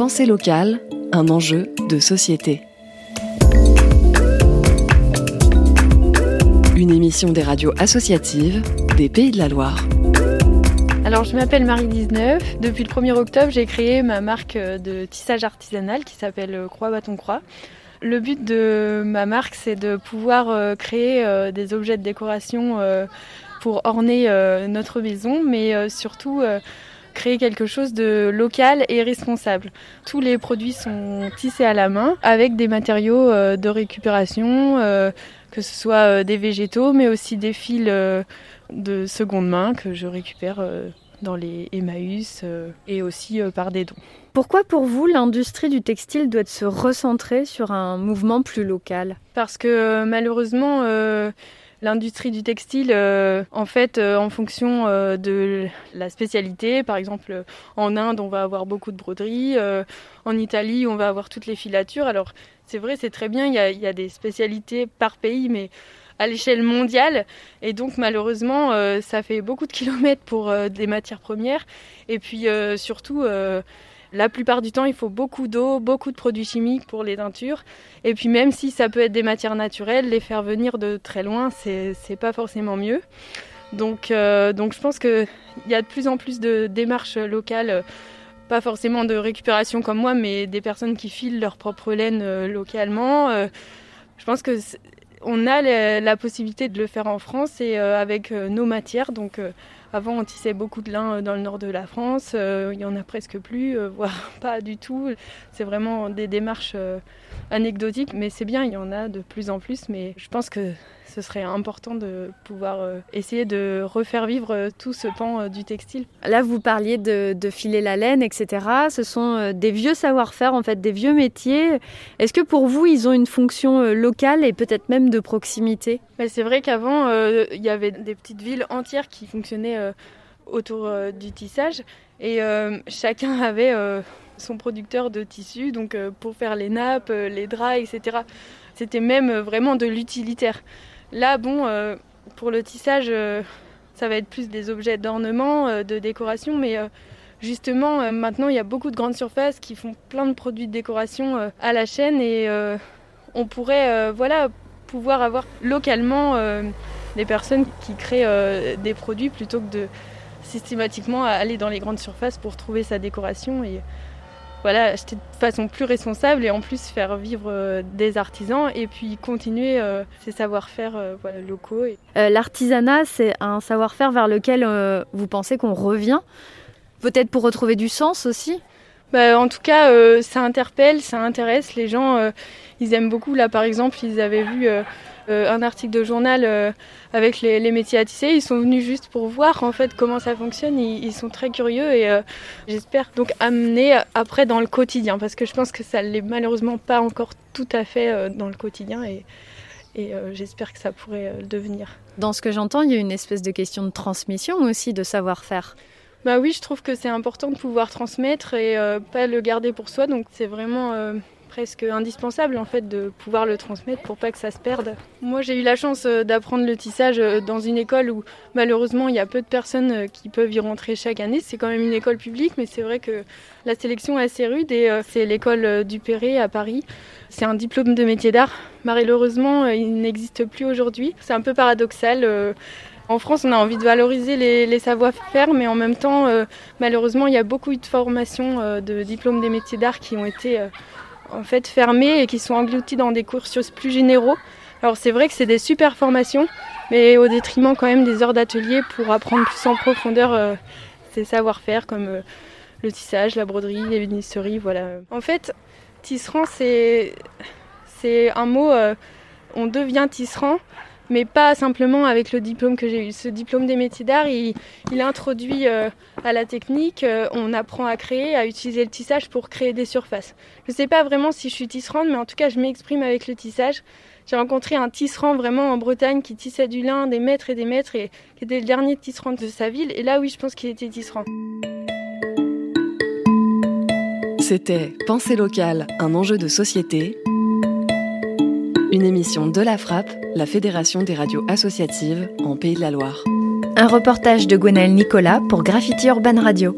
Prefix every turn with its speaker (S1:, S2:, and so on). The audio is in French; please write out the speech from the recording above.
S1: Pensée locale, un enjeu de société. Une émission des radios associatives des Pays de la Loire.
S2: Alors je m'appelle Marie19. Depuis le 1er octobre, j'ai créé ma marque de tissage artisanal qui s'appelle Croix Bâton Croix. Le but de ma marque, c'est de pouvoir euh, créer euh, des objets de décoration euh, pour orner notre maison, mais surtout créer quelque chose de local et responsable. Tous les produits sont tissés à la main avec des matériaux de récupération, que ce soit des végétaux, mais aussi des fils de seconde main que je récupère dans les Emmaüs et aussi par des dons.
S3: Pourquoi pour vous l'industrie du textile doit se recentrer sur un mouvement plus local?
S2: Parce que euh, malheureusement, euh, l'industrie du textile, euh, en fait, en fonction de la spécialité, par exemple en Inde, on va avoir beaucoup de broderies, en Italie, on va avoir toutes les filatures. Alors c'est vrai, c'est très bien, il y, a, il y, a, des spécialités par pays, mais à l'échelle mondiale. Et donc malheureusement, ça fait beaucoup de kilomètres pour des matières premières. Et puis surtout la plupart du temps, il faut beaucoup d'eau, beaucoup de produits chimiques pour les teintures. Et puis même si ça peut être des matières naturelles, les faire venir de très loin, c'est pas forcément mieux. Donc, euh, donc je pense qu'il y a de plus en plus de démarches locales, pas forcément de récupération comme moi, mais des personnes qui filent leur propre laine euh, localement. Euh, je pense que on a la, possibilité de le faire en France et avec nos matières. Donc avant, on tissait beaucoup de lin euh, dans le nord de la France. Euh, il n'y en a presque plus, euh, voire pas du tout. C'est vraiment des démarches anecdotiques, mais c'est bien, il y en a de plus en plus. Mais je pense que ce serait important de pouvoir essayer de refaire vivre tout ce pan du textile.
S3: Là, vous parliez de, filer la laine, etc. Ce sont des vieux savoir-faire, en fait, des vieux métiers. Est-ce que pour vous, ils ont une fonction locale et peut-être même de proximité?
S2: C'est vrai qu'avant, il y avait des petites villes entières qui fonctionnaient euh, autour euh, du tissage et euh, chacun avait son producteur de tissus donc pour faire les nappes, les draps, etc. C'était même vraiment de l'utilitaire. Là, bon, pour le tissage, ça va être plus des objets d'ornement, de décoration, mais justement, maintenant, il y a beaucoup de grandes surfaces qui font plein de produits de décoration à la chaîne et on pourrait, voilà, pouvoir avoir localement des personnes qui créent euh, des produits plutôt que de systématiquement aller dans les grandes surfaces pour trouver sa décoration et voilà, acheter de façon plus responsable et en plus faire vivre euh, des artisans et puis continuer euh, ces savoir-faire locaux.
S3: L'artisanat, c'est un savoir-faire vers lequel vous pensez qu'on revient, peut-être pour retrouver du sens aussi?
S2: Bah, En tout cas, ça interpelle, ça intéresse. Les gens, ils aiment beaucoup. Là, par exemple, ils avaient vu euh, un article de journal euh, avec les, métiers à tisser. Ils sont venus juste pour voir en fait comment ça fonctionne. Ils, sont très curieux et euh, j'espère donc amener après dans le quotidien parce que je pense que ça l'est malheureusement pas encore tout à fait dans le quotidien et, et j'espère que ça pourrait le devenir.
S3: Dans ce que j'entends, il y a une espèce de question de transmission aussi, de savoir-faire.
S2: Bah oui, je trouve que c'est important de pouvoir transmettre et pas le garder pour soi. Donc c'est vraiment presque indispensable en fait de pouvoir le transmettre pour pas que ça se perde. Moi j'ai eu la chance euh, d'apprendre le tissage euh, dans une école où malheureusement il y a peu de personnes euh, qui peuvent y rentrer chaque année. C'est quand même une école publique mais c'est vrai que la sélection est assez rude et c'est l'école du Perret à Paris. C'est un diplôme de métier d'art. Malheureusement il n'existe plus aujourd'hui. C'est un peu paradoxal. En France, on a envie de valoriser les, savoir-faire, mais en même temps, malheureusement, il y a beaucoup de formations de diplômes des métiers d'art qui ont été en fait fermés et qui sont engloutis dans des cursus plus généraux. Alors c'est vrai que c'est des super formations, mais au détriment quand même des heures d'atelier pour apprendre plus en profondeur euh, ces savoir-faire comme euh, le tissage, la broderie, les voilà. En fait, tisserand c'est un mot, euh, on devient tisserand mais pas simplement avec le diplôme que j'ai eu. Ce diplôme des métiers d'art, il, introduit euh, à la technique, euh, on apprend à créer, à utiliser le tissage pour créer des surfaces. Je ne sais pas vraiment si je suis tisserande, mais en tout cas, je m'exprime avec le tissage. J'ai rencontré un tisserand vraiment en Bretagne qui tissait du lin des mètres et des mètres et qui était le dernier tisserand de sa ville. Et là, oui, je pense qu'il était tisserand.
S1: C'était Pensée locale, un enjeu de société une émission de la Frappe, la Fédération des radios associatives en Pays de la Loire.
S3: Un reportage de Gwenaël Nicolas pour Graffiti Urban Radio.